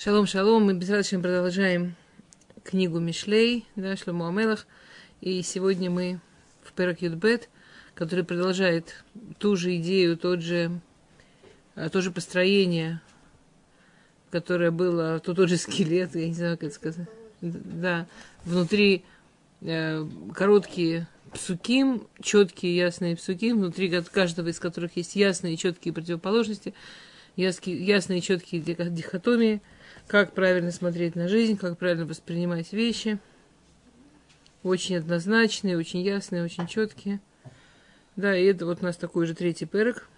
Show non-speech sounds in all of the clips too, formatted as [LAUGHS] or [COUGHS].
Шалом, шалом. Мы безрадостно продолжаем книгу Мишлей, да, Шлому Амелах. И сегодня мы в Перак Юдбет, который продолжает ту же идею, тот же, а, то же построение, которое было, то тот же скелет, я не знаю, как это сказать. Да, внутри э, короткие псуким, четкие, ясные псуким, внутри каждого из которых есть ясные четкие противоположности, ясные, четкие дихотомии – как правильно смотреть на жизнь, как правильно воспринимать вещи. Очень однозначные, очень ясные, очень четкие. Да, и это вот у нас такой же третий перек.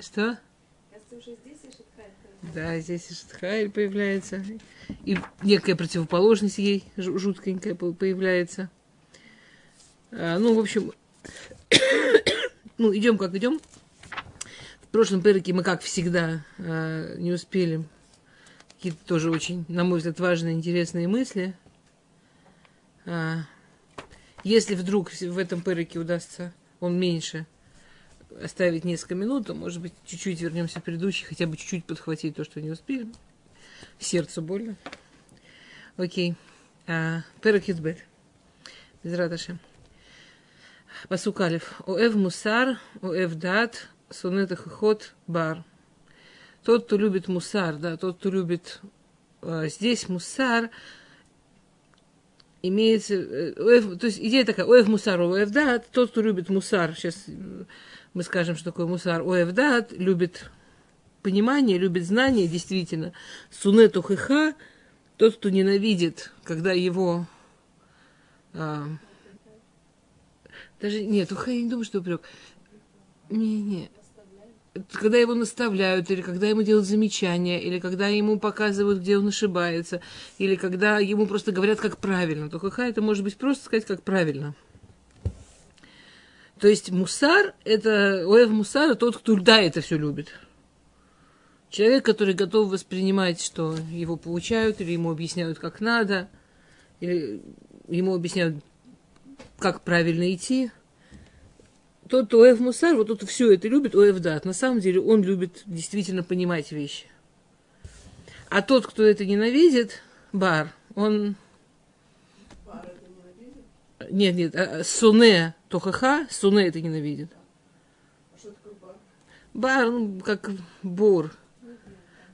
Что? Да, здесь и Шатхайль появляется. И некая противоположность ей жуткенькая появляется. А, ну, в общем, [COUGHS] ну, идем как идем прошлом переке мы, как всегда, э, не успели какие-то тоже очень, на мой взгляд, важные, интересные мысли. А, если вдруг в этом переке удастся он меньше оставить несколько минут, то, может быть, чуть-чуть вернемся в предыдущий, хотя бы чуть-чуть подхватить то, что не успели. Сердцу больно. Окей. А, перек Юдбет. Без радоши. Пасукалев. Оэв мусар, оэв дат, сонет ход бар. Тот, кто любит мусар, да, тот, кто любит э, здесь мусар, имеется, э, то есть идея такая, оев мусар, оев дат, тот, кто любит мусар, сейчас мы скажем, что такое мусар, оев дат, любит понимание, любит знание, действительно, сунет ухиха, тот, кто ненавидит, когда его а, даже нет, уха, я не думаю, что упрек. Не-не когда его наставляют, или когда ему делают замечания, или когда ему показывают, где он ошибается, или когда ему просто говорят, как правильно, то ха это может быть просто сказать, как правильно. То есть мусар, это, оэв мусар, тот, кто, да, это все любит. Человек, который готов воспринимать, что его получают, или ему объясняют, как надо, или ему объясняют, как правильно идти – тот, Оэв Мусар, вот тот все это любит, Оэв Дат. На самом деле он любит действительно понимать вещи. А тот, кто это ненавидит, Бар, он... Бар это ненавидит? Нет, нет, а, Суне Тохаха, Суне это ненавидит. А что такое бар? Бар, ну, как бор.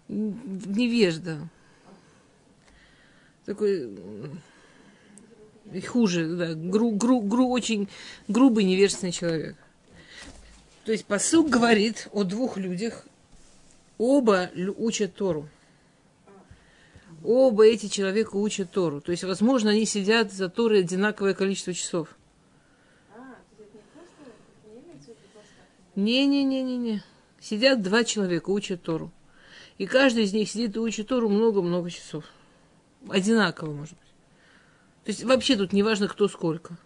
Невежда. Такой хуже, да, гру, гру, гру, очень грубый, невежественный человек. То есть посыл говорит о двух людях, оба учат Тору. Оба эти человека учат Тору. То есть, возможно, они сидят за Торой одинаковое количество часов. Не-не-не-не-не. Сидят два человека, учат Тору. И каждый из них сидит и учит Тору много-много часов. Одинаково, может быть. Есть вообще тут не важно, кто сколько.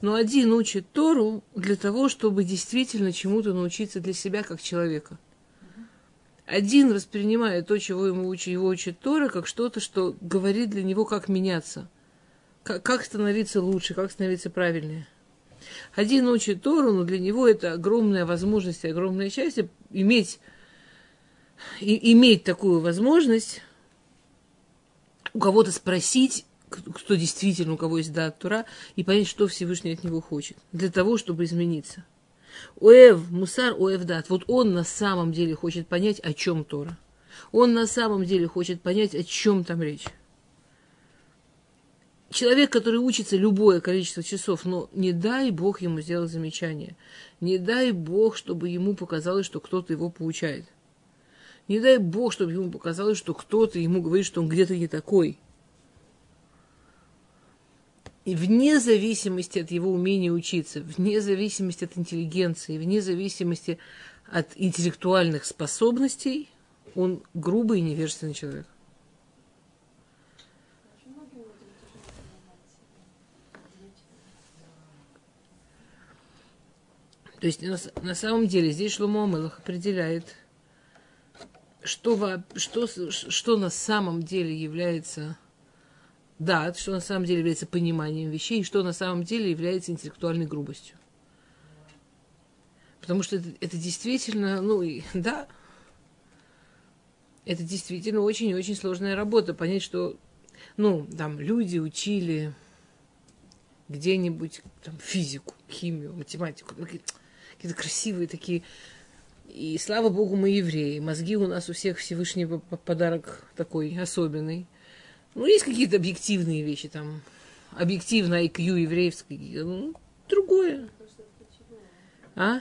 Но один учит Тору для того, чтобы действительно чему-то научиться для себя как человека. Один воспринимает то, чего ему учит, его учит Тора, как что-то, что говорит для него, как меняться, как, как становиться лучше, как становиться правильнее. Один учит Тору, но для него это огромная возможность, огромное счастье иметь, и, иметь такую возможность у кого-то спросить кто действительно, у кого есть дат Тура, и понять, что Всевышний от него хочет, для того, чтобы измениться. Оэв, Мусар, Оэв Дат, вот он на самом деле хочет понять, о чем Тора. Он на самом деле хочет понять, о чем там речь. Человек, который учится любое количество часов, но не дай Бог ему сделать замечание. Не дай Бог, чтобы ему показалось, что кто-то его получает. Не дай Бог, чтобы ему показалось, что кто-то ему говорит, что он где-то не такой – и вне зависимости от его умения учиться, вне зависимости от интеллигенции, вне зависимости от интеллектуальных способностей, он грубый и невежественный человек. То есть на, на самом деле здесь Шломо Амелах определяет, что, что, что на самом деле является да, что на самом деле является пониманием вещей, и что на самом деле является интеллектуальной грубостью. Потому что это, это действительно, ну, и, [LAUGHS] да, это действительно очень и очень сложная работа. Понять, что, ну, там, люди учили где-нибудь там физику, химию, математику, ну, какие-то красивые такие. И слава богу, мы евреи. Мозги у нас у всех Всевышний подарок такой особенный. Ну, есть какие-то объективные вещи, там, объективно IQ еврейский, ну, другое. А?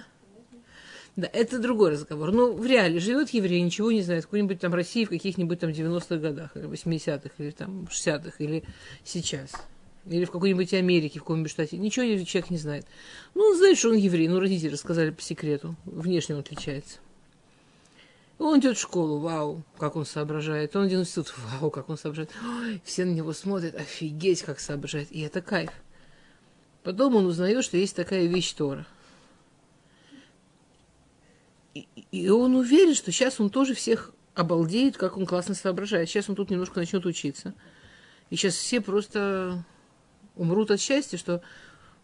Да, это другой разговор. Но в реале живет еврей, ничего не знает, какой-нибудь там России в каких-нибудь там 90-х годах, или 80-х, или там 60-х, или сейчас. Или в какой-нибудь Америке, в каком-нибудь штате. Ничего человек не знает. Ну, он знает, что он еврей. Ну, родители рассказали по секрету. Внешне он отличается. Он идет в школу, вау, как он соображает. Он идет в институт, вау, как он соображает. Ой, все на него смотрят, офигеть, как соображает. И это кайф. Потом он узнает, что есть такая вещь Тора. И, и он уверен, что сейчас он тоже всех обалдеет, как он классно соображает. Сейчас он тут немножко начнет учиться. И сейчас все просто умрут от счастья, что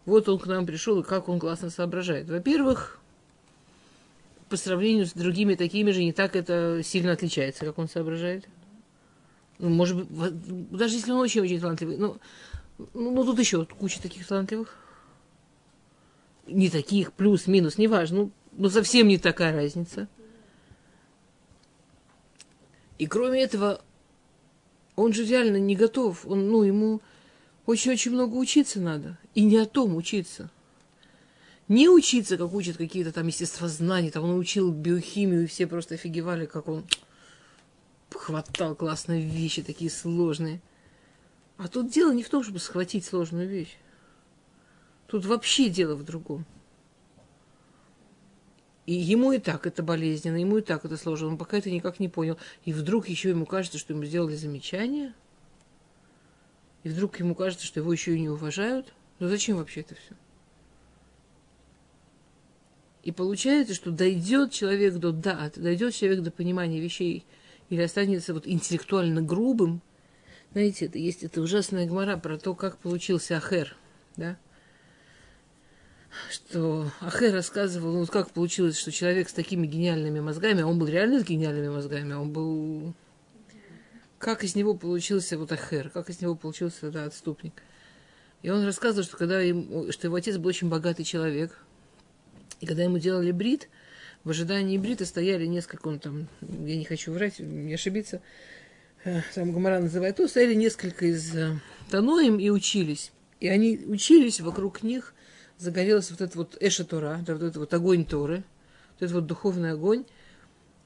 вот он к нам пришел, и как он классно соображает. Во-первых, по сравнению с другими такими же, не так это сильно отличается, как он соображает. Ну, может быть, даже если он очень-очень талантливый. Ну, ну, ну, тут еще куча таких талантливых. Не таких, плюс, минус, неважно. Ну, ну, совсем не такая разница. И кроме этого, он же реально не готов. Он, ну, ему очень-очень много учиться надо. И не о том учиться. Не учиться, как учат какие-то там естествознания. Там он учил биохимию, и все просто офигевали, как он хватал классные вещи, такие сложные. А тут дело не в том, чтобы схватить сложную вещь. Тут вообще дело в другом. И ему и так это болезненно, ему и так это сложно. Он пока это никак не понял. И вдруг еще ему кажется, что ему сделали замечание – и вдруг ему кажется, что его еще и не уважают, ну зачем вообще это все? И получается, что дойдет человек до да, дойдет человек до понимания вещей или останется вот интеллектуально грубым. Знаете, это есть эта ужасная гмора про то, как получился Ахер, да? Что Ахер рассказывал, ну, вот как получилось, что человек с такими гениальными мозгами, а он был реально с гениальными мозгами, он был как из него получился вот Ахер, как из него получился да, отступник. И он рассказывал, что когда ему, что его отец был очень богатый человек, и когда ему делали брит, в ожидании брита стояли несколько, он там, я не хочу врать, не ошибиться, э, там Гамара называет, то стояли несколько из э, Таноим и учились. И они учились, вокруг них загорелся вот этот вот Эша Тора, вот этот вот огонь Торы, вот этот вот духовный огонь.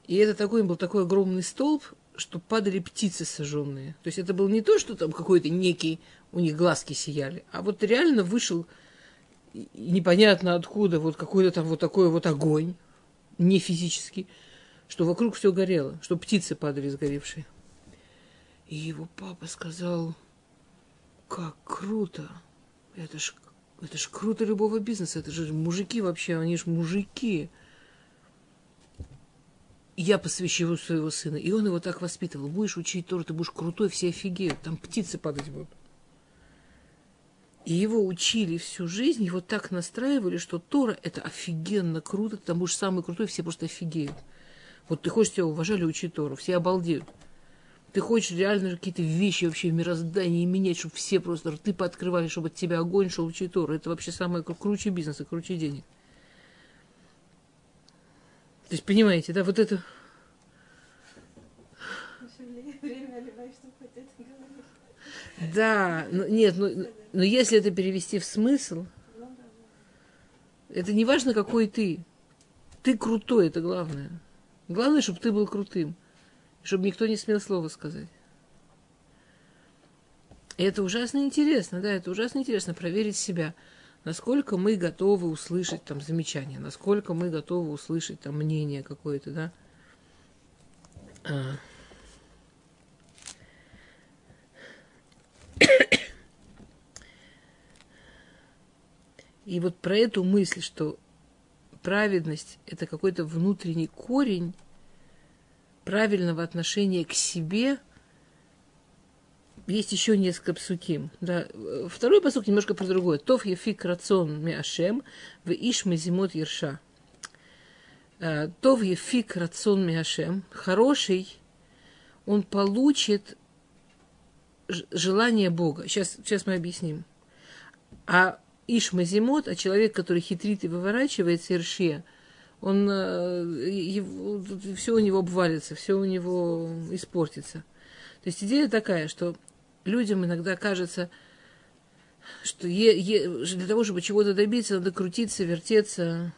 И этот огонь был такой огромный столб, что падали птицы сожженные. То есть это был не то, что там какой-то некий, у них глазки сияли, а вот реально вышел непонятно откуда вот какой-то там вот такой вот огонь, не физический, что вокруг все горело, что птицы падали сгоревшие. И его папа сказал, как круто, это ж, это ж круто любого бизнеса, это же мужики вообще, они же мужики я посвящу своего сына. И он его так воспитывал. Будешь учить Тору, ты будешь крутой, все офигеют. Там птицы падать будут. И его учили всю жизнь, его так настраивали, что Тора – это офигенно круто, там будешь самый крутой, все просто офигеют. Вот ты хочешь, тебя уважали, учи Тору, все обалдеют. Ты хочешь реально какие-то вещи вообще в мироздании менять, чтобы все просто рты пооткрывали, чтобы от тебя огонь шел, учи Тору. Это вообще самое круче бизнеса, круче денег. То есть, понимаете, да, вот это... Да, но, нет, но, но если это перевести в смысл, это не важно, какой ты. Ты крутой, это главное. Главное, чтобы ты был крутым. Чтобы никто не смел слова сказать. И это ужасно интересно, да, это ужасно интересно проверить себя насколько мы готовы услышать там замечания, насколько мы готовы услышать там мнение какое-то, да. А. И вот про эту мысль, что праведность – это какой-то внутренний корень правильного отношения к себе – есть еще несколько псуким. Да. Второй посук немножко про другое. Тов ефик рацион миашем в ишме зимот ерша. э, Тов ефик рацион миашем, хороший, он получит желание Бога. Сейчас, сейчас мы объясним. А Ишмазимот, а человек, который хитрит и выворачивается, Иршия, он, все у него обвалится, все у него испортится. То есть идея такая, что людям иногда кажется, что е, е, для того, чтобы чего-то добиться, надо крутиться, вертеться.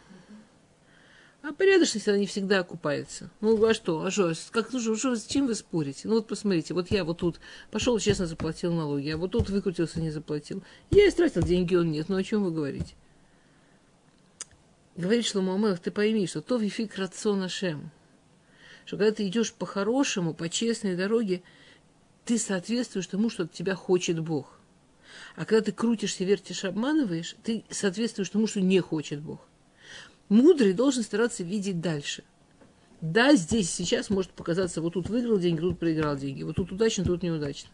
А порядочность, она не всегда окупается. Ну, а что? А что? Как, ну, что, с чем вы спорите? Ну, вот посмотрите, вот я вот тут пошел, честно заплатил налоги, а вот тут выкрутился, не заплатил. Я истратил деньги, он нет. Ну, о чем вы говорите? Говорит Шломо Амелах, ты пойми, что то вифик рацион Ашем. Что когда ты идешь по-хорошему, по честной дороге, ты соответствуешь тому, что от тебя хочет Бог. А когда ты крутишься, вертишь, обманываешь, ты соответствуешь тому, что не хочет Бог. Мудрый должен стараться видеть дальше. Да, здесь сейчас может показаться, вот тут выиграл деньги, тут проиграл деньги, вот тут удачно, тут неудачно.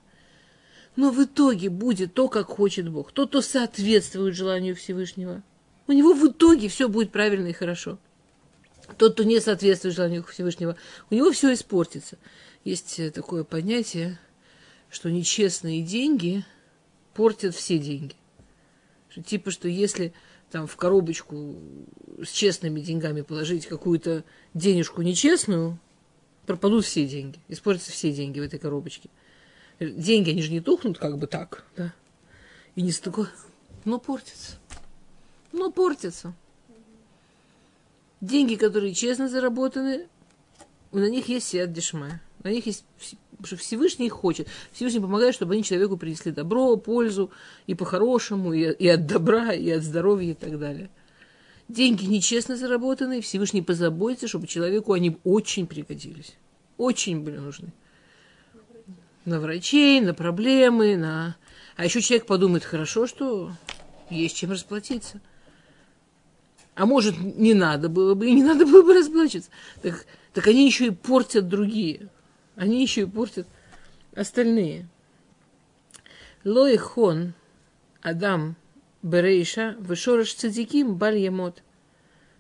Но в итоге будет то, как хочет Бог, то, то соответствует желанию Всевышнего. У него в итоге все будет правильно и хорошо. Тот, кто не соответствует желанию Всевышнего, у него все испортится. Есть такое понятие, что нечестные деньги портят все деньги. Типа, что если там в коробочку с честными деньгами положить какую-то денежку нечестную, пропадут все деньги, испортятся все деньги в этой коробочке. Деньги, они же не тухнут как бы так, да? И не столько, но портятся. Но портятся. Деньги, которые честно заработаны, на них есть сиат дешмая. На них есть, что Всевышний их хочет. Всевышний помогает, чтобы они человеку принесли добро, пользу, и по-хорошему, и, и от добра, и от здоровья, и так далее. Деньги нечестно заработанные, Всевышний позаботится, чтобы человеку они очень пригодились. Очень были нужны. На врачей, на проблемы, на... А еще человек подумает, хорошо, что есть чем расплатиться. А может, не надо было бы, и не надо было бы расплачиваться. Так, так они еще и портят другие. Они еще и портят остальные. Лоихон Адам Берейша Вышорыш Цадиким Бальямот.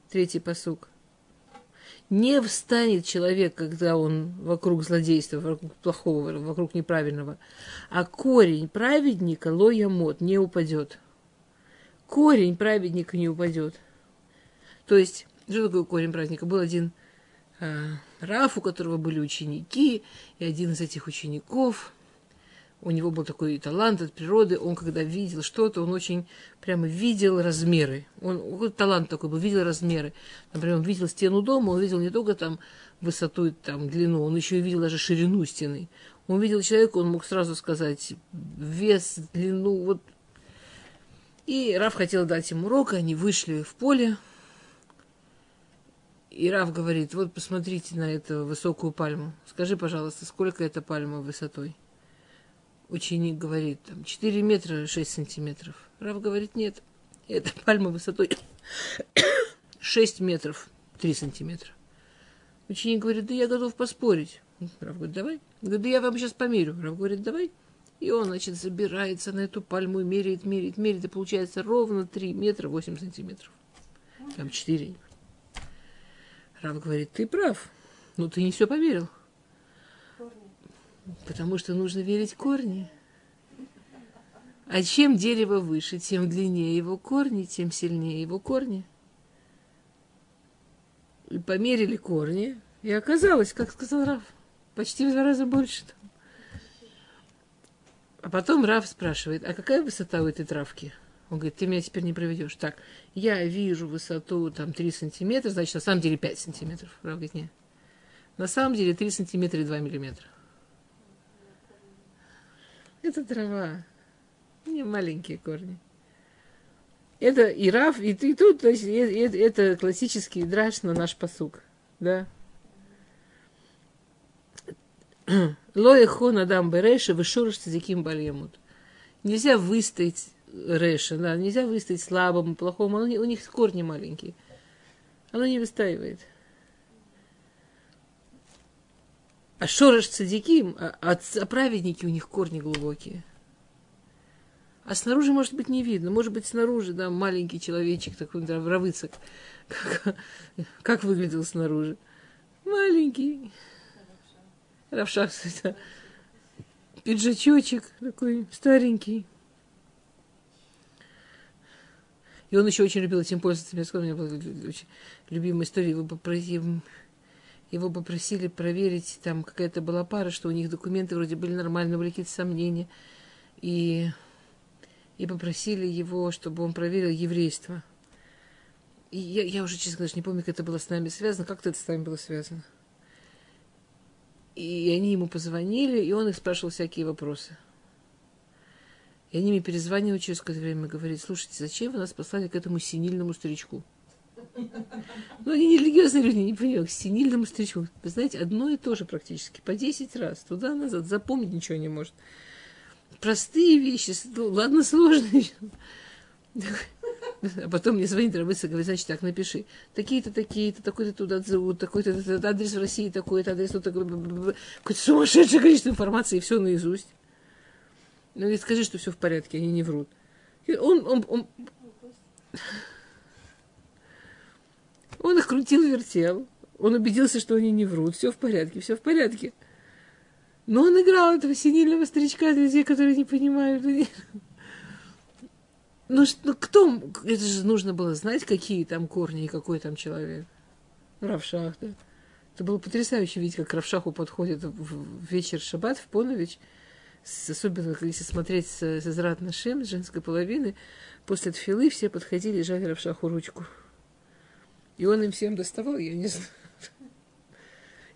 Третий посук. Не встанет человек, когда он вокруг злодейства, вокруг плохого, вокруг неправильного, а корень праведника лоямот не упадет. Корень праведника не упадет. То есть, что такое корень праздника? Был один э, Раф, у которого были ученики, и один из этих учеников, у него был такой талант от природы, он когда видел что-то, он очень прямо видел размеры. Он, талант такой был, видел размеры. Например, он видел стену дома, он видел не только там высоту и там, длину, он еще и видел даже ширину стены. Он видел человека, он мог сразу сказать вес, длину, вот. И Раф хотел дать ему урок, они вышли в поле, и Рав говорит, вот посмотрите на эту высокую пальму. Скажи, пожалуйста, сколько эта пальма высотой? Ученик говорит, там, 4 метра 6 сантиметров. Рав говорит, нет, эта [LAUGHS] пальма высотой [COUGHS] 6 метров 3 сантиметра. Ученик говорит, да я готов поспорить. Рав говорит, давай. Говорит, да я вам сейчас померю. Рав говорит, давай. И он, значит, забирается на эту пальму, меряет, меряет, меряет, и получается ровно 3 метра 8 сантиметров. Там 4. Рав говорит, ты прав, но ты не все поверил. Корни. Потому что нужно верить корни. А чем дерево выше, тем длиннее его корни, тем сильнее его корни. И померили корни, и оказалось, как сказал Раф, почти в два раза больше. А потом Раф спрашивает, а какая высота у этой травки? Он говорит, ты меня теперь не проведешь. Так, я вижу высоту там 3 сантиметра, значит, на самом деле 5 сантиметров. Рав говорит, нет. На самом деле 3 сантиметра и 2 миллиметра. Это трава. Не маленькие корни. Это и Раф, и, и тут, то есть, это, это классический драж на наш посук. Да? Лоехон Адам Береша, вышурыш цадиким бальямут. Нельзя выстоять Реша, да, нельзя выставить слабому, плохому, оно, у них корни маленькие. Оно не выстаивает. А шорож цадиким, а, а, а праведники у них корни глубокие. А снаружи, может быть, не видно. Может быть, снаружи, да, маленький человечек такой, да, равыцак. Как, [LAUGHS] как выглядел снаружи? Маленький. Равшах, да. Пиджачочек такой старенький. И он еще очень любил этим пользоваться. Я сказала, у меня была очень любимая история. Его попросили, его попросили проверить, там какая-то была пара, что у них документы вроде были нормальные, были какие-то сомнения. И, и попросили его, чтобы он проверил еврейство. И я, я уже, честно говоря, не помню, как это было с нами связано. Как-то это с нами было связано. И они ему позвонили, и он их спрашивал всякие вопросы. И они мне перезванивают через какое-то время и говорят, слушайте, зачем вы нас послали к этому синильному старичку? Ну, они не религиозные люди, не понимают, к синильному старичку. Вы знаете, одно и то же практически, по 10 раз, туда-назад, запомнить ничего не может. Простые вещи, ну, ладно, сложные. А потом мне звонит Рабыца, говорит, значит, так, напиши. Такие-то, такие-то, такой-то туда зовут, такой-то адрес в России, такой-то адрес, такой, какое-то сумасшедшее количество информации, и все наизусть. Ну, и скажи, что все в порядке, они не врут. Он, он, он, [LAUGHS] он их крутил, вертел. Он убедился, что они не врут. Все в порядке, все в порядке. Но он играл этого синильного старичка людей, которые не понимают. [LAUGHS] Ну, что, кто? Это же нужно было знать, какие там корни и какой там человек. Равшах, да. Это было потрясающе видеть, как Равшаху подходит в вечер шаббат, в полночь, особенно если смотреть с, с Израт Нашем, с женской половины, после тфилы все подходили и жали Равшаху ручку. И он им всем доставал, я не знаю.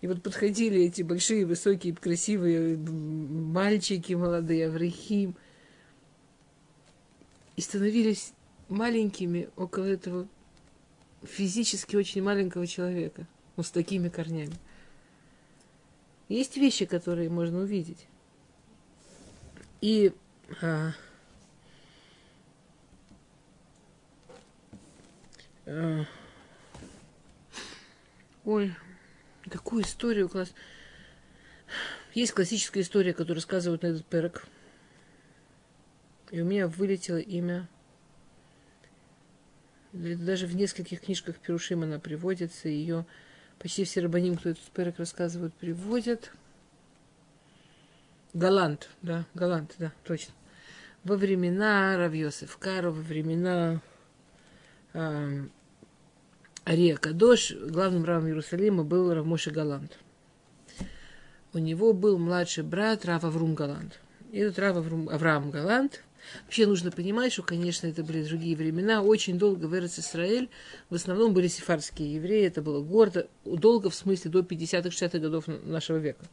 И вот подходили эти большие, высокие, красивые мальчики молодые, Аврахим – и становились маленькими около этого физически очень маленького человека, ну, с такими корнями. Есть вещи, которые можно увидеть. И а, а, ой, какую историю класс. Есть классическая история, которую рассказывают на этот перек. И у меня вылетело имя. Даже в нескольких книжках Перушим она приводится. Ее почти все рабаним, кто этот сперок рассказывают, приводят. Галант, да, Галант, да, точно. Во времена Равьосиф Кару, во времена э, Ария Кадош, главным равом Иерусалима был Равмоши Галант. У него был младший брат Рав Аврум Галант. И этот Рав Аврум, Авраам Галант Вообще нужно понимать, что, конечно, это были другие времена. Очень долго в Израиль в основном были сефардские евреи. Это было гордо, долго в смысле до 50-60-х годов нашего века.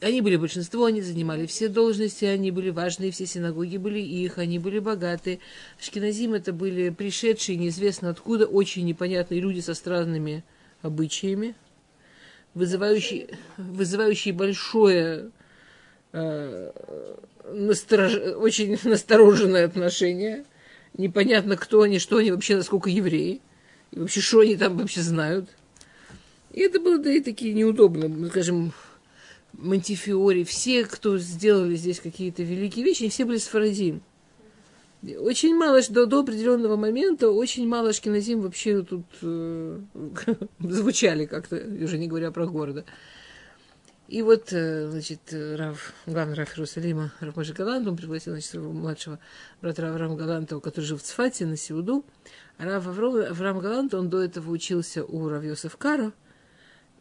Они были большинство, они занимали все должности, они были важные, все синагоги были их, они были богатые. Ашкеназим это были пришедшие неизвестно откуда, очень непонятные люди со странными обычаями, вызывающие, вызывающие большое э, насторож... очень [LAUGHS] настороженное отношение. Непонятно, кто они, что они вообще, насколько евреи. И вообще, что они там вообще знают. И это было, да, и такие неудобно, скажем, Монтифиори, все, кто сделали здесь какие-то великие вещи, они все были сфарадим. Очень мало, до, до определенного момента, очень мало шкиназим вообще тут э, [LAUGHS] звучали как-то, уже не говоря про города. И вот, э, значит, Рав, главный Рав Иерусалима, Рав Моши Галант, он пригласил, значит, своего младшего брата Авраама Галанта, который жил в Цфате, на Сеуду. А Рав Авраам Галант, он до этого учился у Рав Йосеф Каро,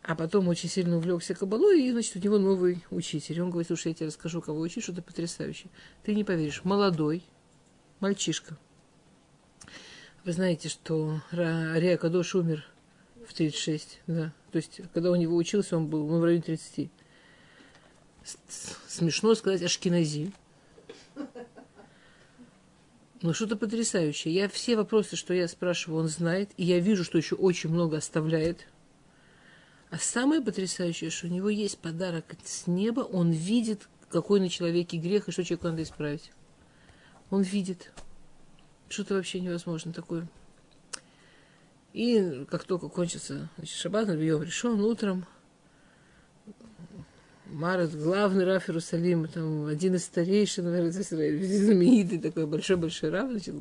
а потом очень сильно увлекся кабалой, и, значит, у него новый учитель. Он говорит, слушай, я тебе расскажу, кого учить, что-то потрясающее. Ты не поверишь, молодой мальчишка. Вы знаете, что Ария Кадош умер в 36, да. То есть, когда у него учился, он был ну, в районе 30 смешно сказать ашкенази. Но что-то потрясающее. Я все вопросы, что я спрашиваю, он знает. И я вижу, что еще очень много оставляет. А самое потрясающее, что у него есть подарок с неба. Он видит, какой на человеке грех и что человеку надо исправить. Он видит. Что-то вообще невозможно такое. И как только кончится значит, шаббат, он решен утром – Марат, главный Раф Иерусалима, там один из старейшин [LAUGHS] знаменитый такой большой-большой Рав, значит,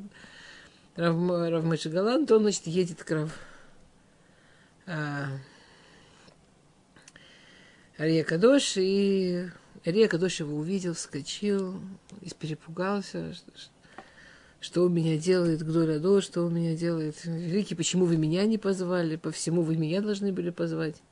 Рав Мэши Галант, он, значит, едет к Рав а, Ария Кадош, и Ария Кадош его увидел, вскочил, и перепугался, что, что он меня делает, Гдоля что он меня делает. Великий, почему вы меня не позвали? По всему вы меня должны были позвать.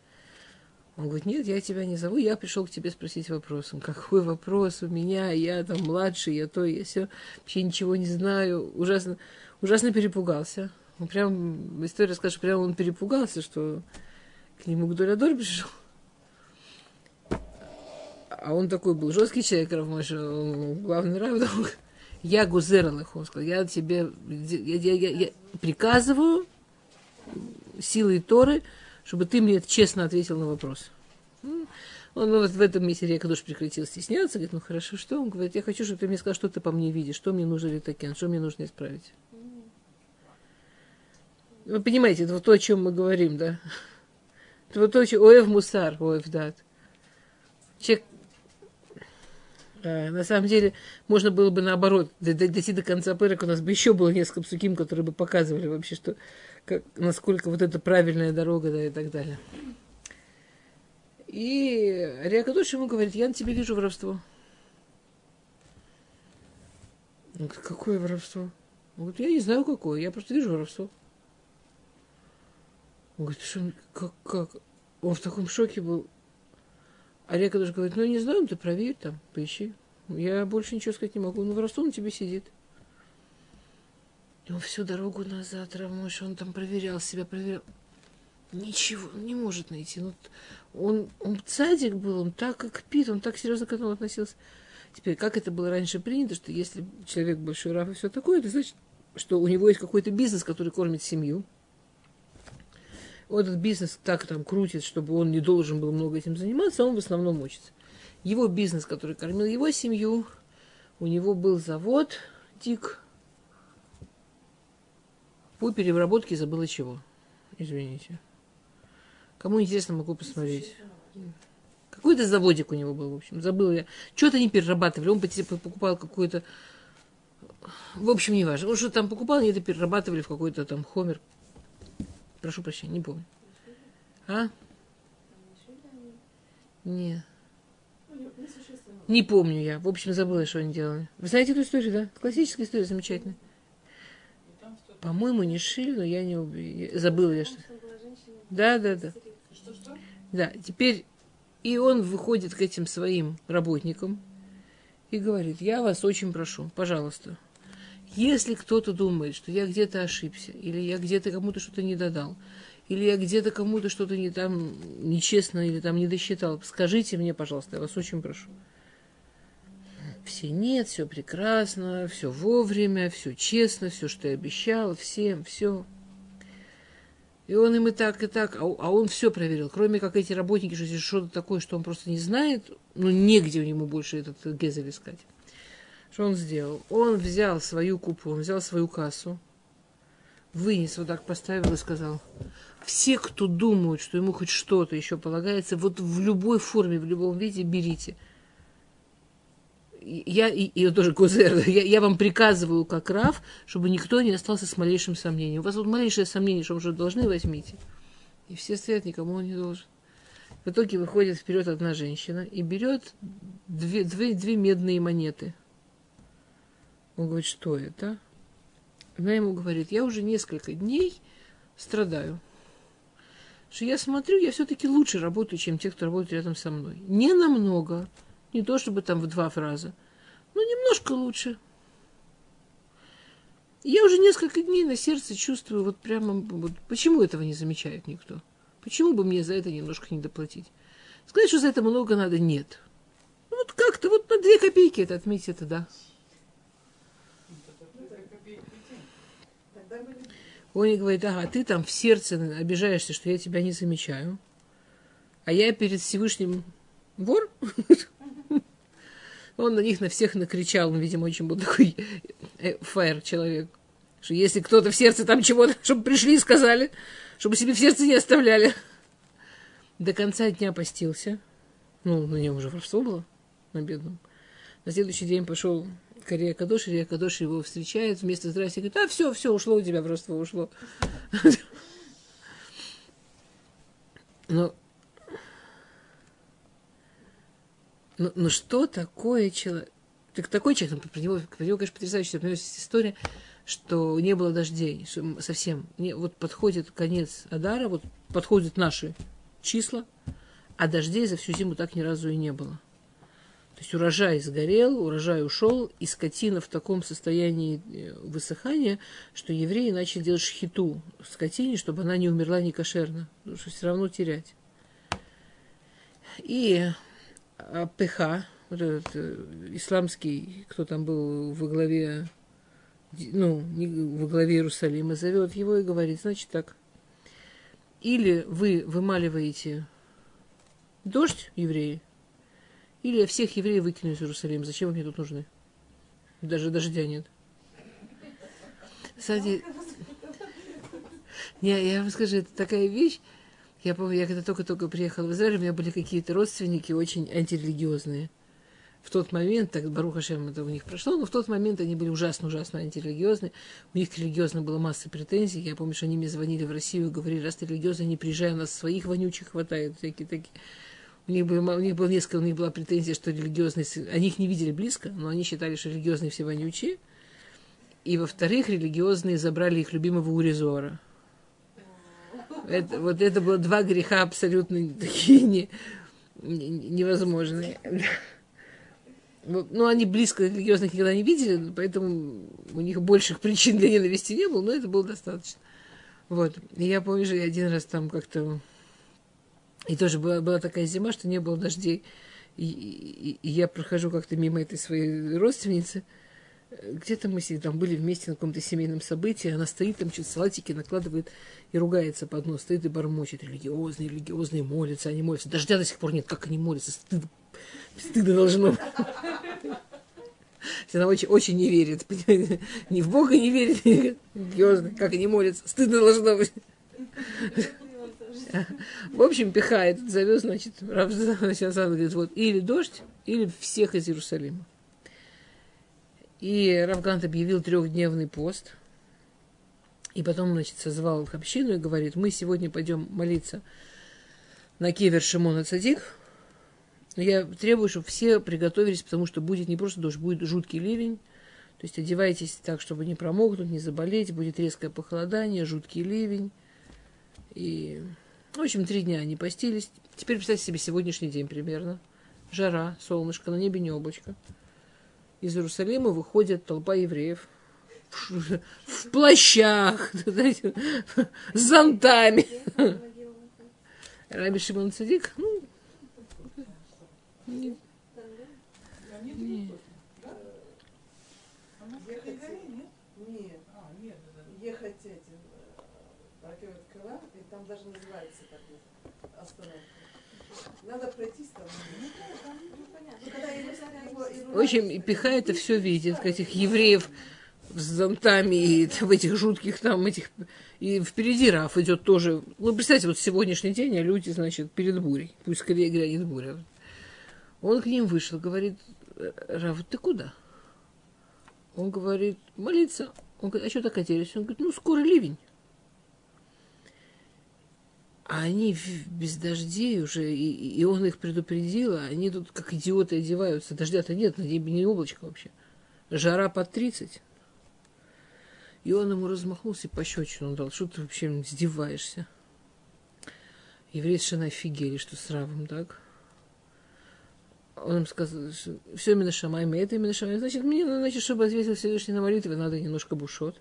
Он говорит, нет, я тебя не зову, я пришел к тебе спросить вопрос. Он, какой вопрос у меня, я там младший, я то, я все, вообще ничего не знаю. Ужасно, ужасно перепугался. Он прям, история расскажет, что прям он перепугался, что к нему Гдолядор пришел. А он такой был жесткий человек, Равмоша, главный рав, я гузер он сказал, я тебе, я, я, я, я приказываю силой Торы, чтобы ты мне честно ответил на вопрос. Он вот в этом месте Рекадуш прекратил стесняться, говорит, ну хорошо, что? Он говорит, я хочу, чтобы ты мне сказал, что ты по мне видишь, что мне нужно литакен, что мне нужно исправить. Вы понимаете, это вот то, о чем мы говорим, да? Это вот то, о чем... Оев мусар, оев дат. Человек на самом деле, можно было бы наоборот дойти до конца пырок, у нас бы еще было несколько псуким, которые бы показывали вообще, что, как, насколько вот это правильная дорога, да, и так далее. И Ариакадош ему говорит, я на тебе вижу воровство. Он говорит, какое воровство? Он говорит, я не знаю какое, я просто вижу воровство. Он говорит, что, как, как? Он в таком шоке был. Олег даже говорит, ну, не знаю, ну, ты проверь там, поищи. Я больше ничего сказать не могу. Ну, в на тебе сидит. И он всю дорогу назад, Рамош, он там проверял себя, проверял. Ничего, не может найти. Ну, он, он цадик был, он так как пит, он так серьезно к этому относился. Теперь, как это было раньше принято, что если человек большой раф и все такое, это значит, что у него есть какой-то бизнес, который кормит семью – вот этот бизнес так там крутит, чтобы он не должен был много этим заниматься, а он в основном учится. Его бизнес, который кормил его семью, у него был завод Дик по переработке забыла чего. Извините. Кому интересно, могу посмотреть. Какой-то заводик у него был, в общем, забыл я. Что-то не перерабатывали. Он покупал какой-то... В общем, не важно. Он что там покупал, они это перерабатывали в какой-то там хомер. Прошу прощения, не помню. А? Не. Не помню я. В общем, забыла, что они делали. Вы знаете эту историю, да? Классическая история, замечательная. По-моему, не шили, но я не убью. Забыла я что. Да, да, да. Да, теперь и он выходит к этим своим работникам и говорит, я вас очень прошу, пожалуйста, если кто-то думает, что я где-то ошибся, или я где-то кому-то что-то не додал, или я где-то кому-то что-то не там нечестно или там не досчитал, скажите мне, пожалуйста, я вас очень прошу. Все нет, все прекрасно, все вовремя, все честно, все, что я обещал, всем, все. И он им и так, и так, а, а он все проверил, кроме как эти работники, что здесь что-то такое, что он просто не знает, ну, негде у него больше этот Гезель искать. Что он сделал? Он взял свою купу, он взял свою кассу, вынес, вот так поставил и сказал, все, кто думают, что ему хоть что-то еще полагается, вот в любой форме, в любом виде берите. Я, и, и тоже Кузер, [LAUGHS] я, я вам приказываю как Рав, чтобы никто не остался с малейшим сомнением. У вас вот малейшее сомнение, что вы уже должны, возьмите. И все стоят, никому он не должен. В итоге выходит вперед одна женщина и берет две, две, две медные монеты – он говорит, что это? Она ему говорит, я уже несколько дней страдаю. Что я смотрю, я все-таки лучше работаю, чем те, кто работает рядом со мной. Не намного, не то чтобы там в два фраза, но немножко лучше. Я уже несколько дней на сердце чувствую вот прямо, вот, почему этого не замечает никто? Почему бы мне за это немножко не доплатить? Сказать, что за это много надо, нет. Ну, вот как-то вот на две копейки это отметить, это да. Он ей говорит, ага, ты там в сердце обижаешься, что я тебя не замечаю, а я перед Всевышним вор. [LAUGHS] Он на них на всех накричал, он, видимо, очень был такой э, фаер человек, что если кто-то в сердце там чего-то, чтобы пришли и сказали, чтобы себе в сердце не оставляли. До конца дня постился, Ну, на нем уже воровство было, на бедном. На следующий день пошел Кадош, Илья Кадош его встречает, вместо здрасте говорит, а все, все, ушло у тебя воровство, ушло. Но, но, но что такое человек? Так такой человек, про него, про него, конечно, потрясающая история, что не было дождей, совсем. Не, вот подходит конец Адара, вот подходят наши числа, а дождей за всю зиму так ни разу и не было. То есть урожай сгорел, урожай ушел, и скотина в таком состоянии э, высыхания, что евреи начали делать шхиту скотине, чтобы она не умерла некошерно, потому что все равно терять. И а, ПХ, вот этот э, исламский, кто там был во главе, ну, не во главе Иерусалима, зовет его и говорит, значит так, или вы вымаливаете дождь, евреи, или я всех евреев выкину из Иерусалима. Зачем вы мне тут нужны? Даже дождя нет. Кстати, не, я вам скажу, это такая вещь. Я помню, я когда только-только приехала в Израиль, у меня были какие-то родственники очень антирелигиозные. В тот момент, так Баруха Шем это у них прошло, но в тот момент они были ужасно-ужасно антирелигиозные. У них религиозно было масса претензий. Я помню, что они мне звонили в Россию и говорили, раз ты религиозный, не приезжай, у нас своих вонючих хватает, всякие такие. У них, было, у них было несколько, у них была претензия, что религиозные, они их не видели близко, но они считали, что религиозные все вонючие. И, во-вторых, религиозные забрали их любимого Уризора. Это, вот это было два греха абсолютно [LAUGHS] такие не, не, невозможные. Ну, они близко религиозных никогда не видели, поэтому у них больших причин для ненависти не было, но это было достаточно. Вот. И я помню, что я один раз там как-то и тоже была, была такая зима, что не было дождей. И, и, и я прохожу как-то мимо этой своей родственницы. Где-то мы с ней там были вместе на каком-то семейном событии. Она стоит там, что-то салатики накладывает и ругается под нос. Стоит и бормочет. Религиозные, религиозные молятся. Они молятся. Дождя до сих пор нет. Как они молятся? Стыд, стыдно должно быть. Она очень, очень не верит. Понимаете? Ни в Бога не верит. Религиозно. Как они молятся? Стыдно должно быть. В общем, пихает, завез, значит, он говорит, вот, или дождь, или всех из Иерусалима. И Равгант объявил трехдневный пост. И потом, значит, созвал их общину и говорит, мы сегодня пойдем молиться на кевер Шимона Цадик. Я требую, чтобы все приготовились, потому что будет не просто дождь, будет жуткий ливень. То есть одевайтесь так, чтобы не промокнуть, не заболеть. Будет резкое похолодание, жуткий ливень. И в общем, три дня они постились. Теперь представьте себе сегодняшний день примерно. Жара, солнышко, на небе не облачко. Из Иерусалима выходит толпа евреев в, плащах, [LAUGHS] знаете, с зонтами. Раби Шимон Цадик, ну, не, не. Ехать этим, крыла, и там даже надо пройтись там. В общем, и Пиха это все видит, этих евреев с зонтами и в этих жутких там этих... И впереди Раф идет тоже. Ну, представьте, вот сегодняшний день, а люди, значит, перед бурей. Пусть скорее грянет буря. Он к ним вышел, говорит, Раф, ты куда? Он говорит, молиться. Он говорит, а что так оделись? Он говорит, ну, скоро ливень. А они без дождей уже, и, и он их предупредил, а они тут как идиоты одеваются. Дождя-то нет, на небе не облачко вообще. Жара под 30. И он ему размахнулся и пощечину дал. Что ты вообще издеваешься? Евреи совершенно офигели, что с Равом так. Он им сказал, все именно Шамайми, это именно Шамайми. Значит, мне, значит, чтобы ответил Всевышний на молитвы, надо немножко бушот.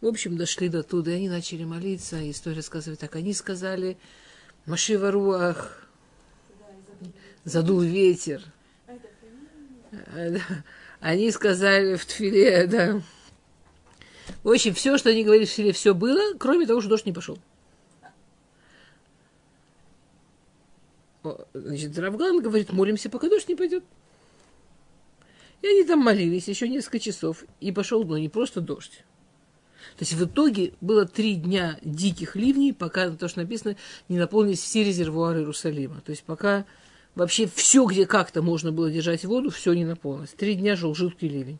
В общем, дошли до туда, и они начали молиться. И история рассказывает так. Они сказали, Машива Руах, задул ветер. Они сказали в Тфиле, да. В общем, все, что они говорили в Тфиле, все было, кроме того, что дождь не пошел. Значит, Равган говорит, молимся, пока дождь не пойдет. И они там молились еще несколько часов. И пошел, ну, не просто дождь. То есть в итоге было три дня диких ливней, пока, то, что написано, не наполнились все резервуары Иерусалима. То есть пока Вообще все, где как-то можно было держать воду, все не наполнилось. Три дня жил жуткий ливень.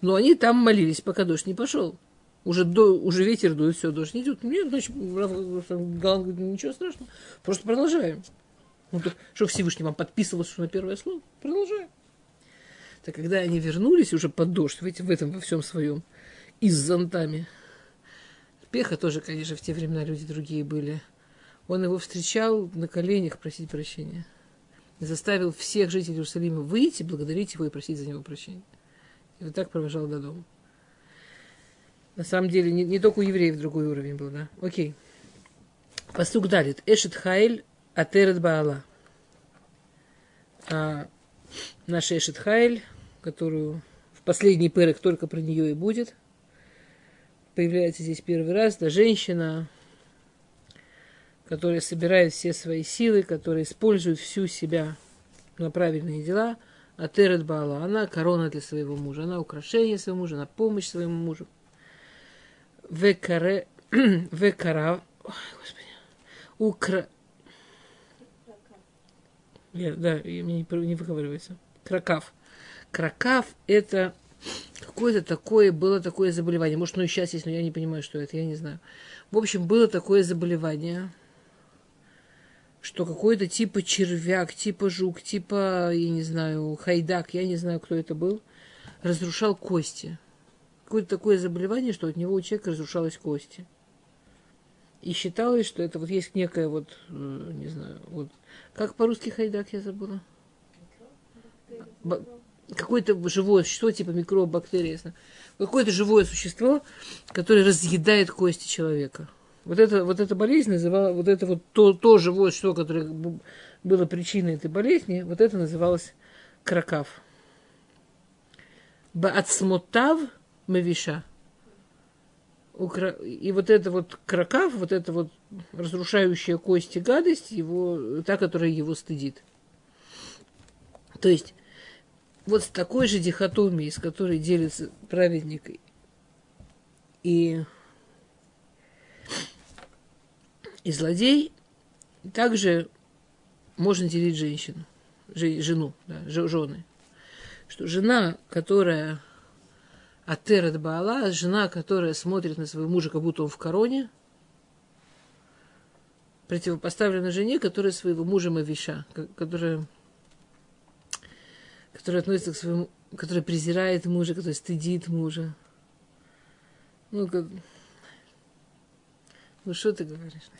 Но они там молились, пока дождь не пошел. Уже, до, уже ветер дует, все, дождь не идет. Нет, значит, Галан говорит, ничего страшного, просто продолжаем. Ну, так, что Всевышний вам подписывался на первое слово? Продолжаем. Так когда они вернулись уже под дождь, в, эти, в этом во всем своем, и с зонтами, Пеха тоже, конечно, в те времена люди другие были. Он его встречал на коленях просить прощения. Заставил всех жителей Иерусалима выйти, благодарить его и просить за него прощения. И вот так провожал до дома. На самом деле, не, не только у евреев другой уровень был, да? Окей. Пастук далит. Эшет Хайль Атерет Баала. А наша Эшет Хайль, которую в последний перек только про нее и будет, появляется здесь первый раз, да, женщина, которая собирает все свои силы, которая использует всю себя на правильные дела, а Терет Баала, она корона для своего мужа, она украшение своего мужа, она помощь своему мужу. Векаре, [CLEARS THROAT] векара, ой, господи, укра... Я, да, мне не, не выговаривается. Кракав. Кракав – это какое-то такое, было такое заболевание. Может, ну и сейчас есть, но я не понимаю, что это, я не знаю. В общем, было такое заболевание, что какой-то типа червяк, типа жук, типа, я не знаю, хайдак, я не знаю, кто это был, разрушал кости какое-то такое заболевание, что от него у человека разрушалась кости. И считалось, что это вот есть некое вот, не знаю, вот, как по-русски хайдак я забыла? Какое-то живое существо, типа микроб, бактерия, какое-то живое существо, которое разъедает кости человека. Вот это, вот эта болезнь называла, вот это вот то, то живое существо, которое было причиной этой болезни, вот это называлось кракав. Баацмотав – Мавиша. И вот это вот кракав, вот это вот разрушающая кости гадость, его, та, которая его стыдит. То есть вот с такой же дихотомией, с которой делится праведник и, и злодей, также можно делить женщину, жену, да, жены. Что жена, которая а Терет Баала, жена, которая смотрит на своего мужа, как будто он в короне, противопоставлена жене, которая своего мужа Мавиша, которая, которая относится к своему, которая презирает мужа, которая стыдит мужа. Ну, как... Ну, что ты говоришь?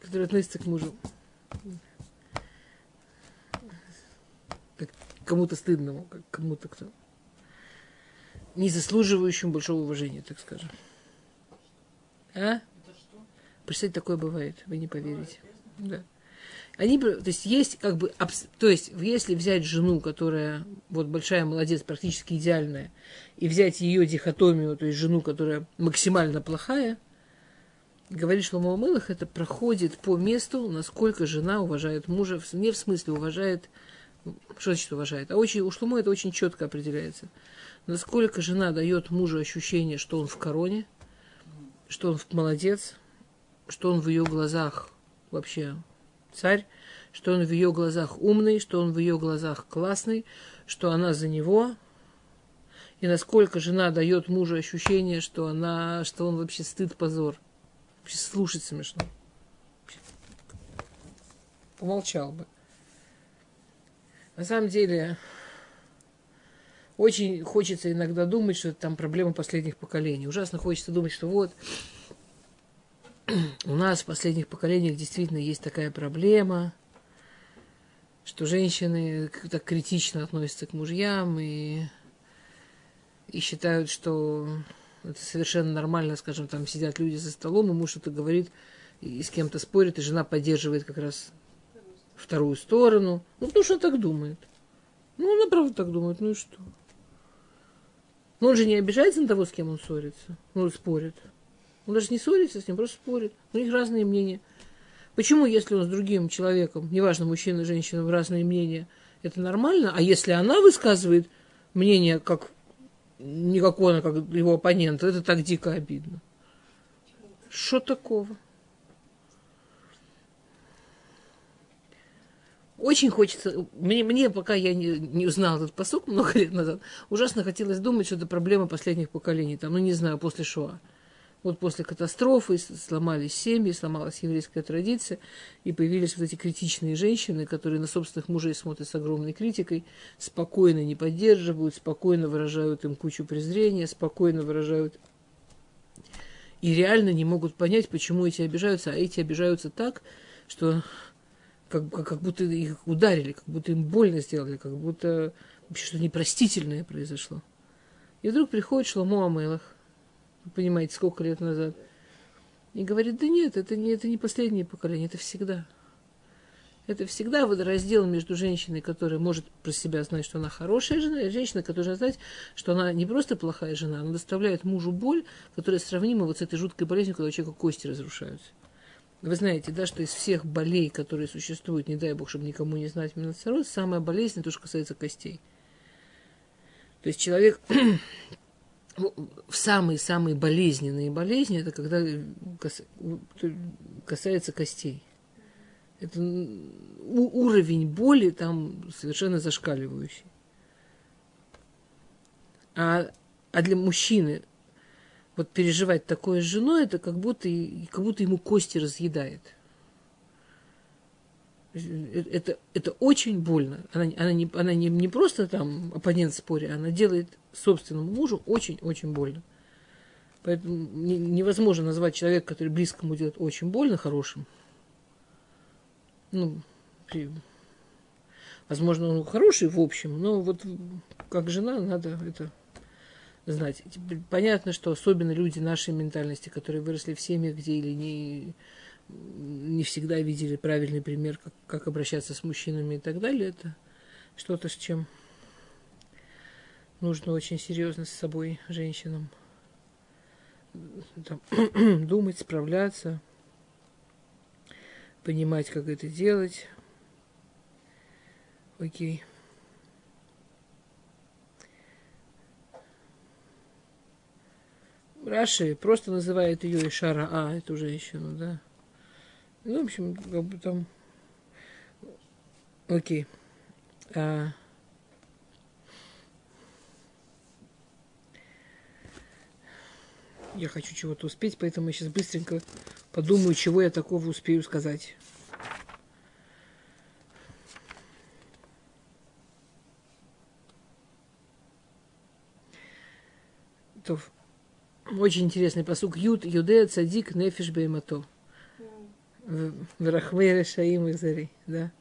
Которая относится к мужу. Как кому-то стыдному, как кому-то кто не заслуживающим большого уважения, так скажем. А? Представьте, такое бывает, вы не поверите. Да. Они, то есть есть как бы, то есть если взять жену, которая вот большая молодец, практически идеальная, и взять ее дихотомию, то есть жену, которая максимально плохая, говорит, что Мамылах это проходит по месту, насколько жена уважает мужа, не в смысле уважает, что значит уважает, а очень, у Шлумо это очень четко определяется. Насколько жена дает мужу ощущение, что он в короне, что он молодец, что он в ее глазах вообще царь, что он в ее глазах умный, что он в ее глазах классный, что она за него, и насколько жена дает мужу ощущение, что она, что он вообще стыд, позор. Вообще слушать смешно. Помолчал бы. На самом деле, очень хочется иногда думать, что это там проблема последних поколений. Ужасно хочется думать, что вот у нас в последних поколениях действительно есть такая проблема, что женщины так критично относятся к мужьям и, и считают, что это совершенно нормально, скажем, там сидят люди за столом, и муж что-то говорит, и с кем-то спорит, и жена поддерживает как раз вторую сторону. Ну, потому что так думает. Ну, она правда так думает, ну и что? Но он же не обижается на того, с кем он ссорится. Ну, спорит. Он даже не ссорится с ним, просто спорит. У них разные мнения. Почему, если он с другим человеком, неважно, мужчина, женщина, разные мнения, это нормально, а если она высказывает мнение, как не как он, а как его оппонент, это так дико обидно. Что такого? очень хочется, мне, мне пока я не, не узнала этот посок много лет назад, ужасно хотелось думать, что это проблема последних поколений, там, ну не знаю, после Шоа. Вот после катастрофы сломались семьи, сломалась еврейская традиция, и появились вот эти критичные женщины, которые на собственных мужей смотрят с огромной критикой, спокойно не поддерживают, спокойно выражают им кучу презрения, спокойно выражают и реально не могут понять, почему эти обижаются, а эти обижаются так, что как, как, будто их ударили, как будто им больно сделали, как будто вообще что-то непростительное произошло. И вдруг приходит Шломо Амелах, вы понимаете, сколько лет назад, и говорит, да нет, это не, это не последнее поколение, это всегда. Это всегда водораздел между женщиной, которая может про себя знать, что она хорошая жена, и женщиной, которая знает, что она не просто плохая жена, она доставляет мужу боль, которая сравнима вот с этой жуткой болезнью, когда у человека кости разрушаются. Вы знаете, да, что из всех болей, которые существуют, не дай бог, чтобы никому не знать меноцероз, самая болезненная, то, что касается костей. То есть человек в самые-самые болезненные болезни, это когда касается костей. Это уровень боли там совершенно зашкаливающий. А, а для мужчины вот переживать такое с женой, это как будто, как будто ему кости разъедает. Э, это, это очень больно. Она, она, не, она не, не просто там оппонент в споре, она делает собственному мужу очень-очень больно. Поэтому невозможно назвать человека, который близкому делает очень больно, хорошим. Ну, при... возможно, он хороший в общем, но вот как жена надо это знать. Понятно, что особенно люди нашей ментальности, которые выросли в семьях, где или не, не всегда видели правильный пример, как, как обращаться с мужчинами и так далее, это что-то, с чем нужно очень серьезно с собой, женщинам, там, [CLEARS THROAT] думать, справляться, понимать, как это делать. Окей. Раши просто называет ее Ишара А, эту женщину, да. Ну, в общем, как бы там... Окей. А... Я хочу чего-то успеть, поэтому я сейчас быстренько подумаю, чего я такого успею сказать. Очень интересный посук. Юд, Юдея, Цадик, Нефиш, Беймато. Верахмейра, Шаим и Зари. Да.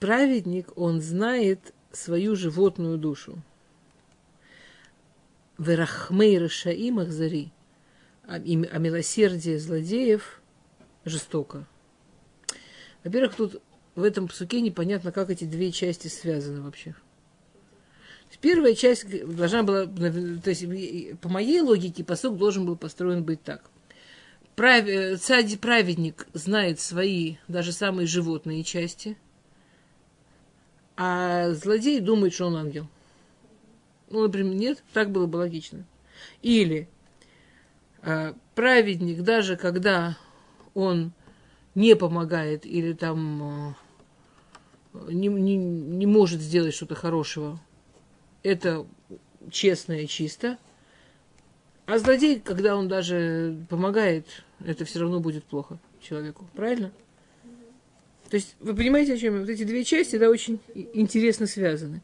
Праведник, он знает свою животную душу. Верахмейра, Шаим, Ахзари. А, а милосердие злодеев жестоко. Во-первых, тут в этом псуке непонятно, как эти две части связаны вообще. Первая часть должна была, то есть по моей логике посок должен был построен быть так. Прав, царь праведник знает свои, даже самые животные части, а злодей думает, что он ангел. Ну, например, нет, так было бы логично. Или э, праведник, даже когда он не помогает или там э, не, не, не может сделать что-то хорошего, это честно и чисто. А злодей, когда он даже помогает, это все равно будет плохо человеку. Правильно? То есть, вы понимаете, о чем я? Вот эти две части, да, очень интересно связаны.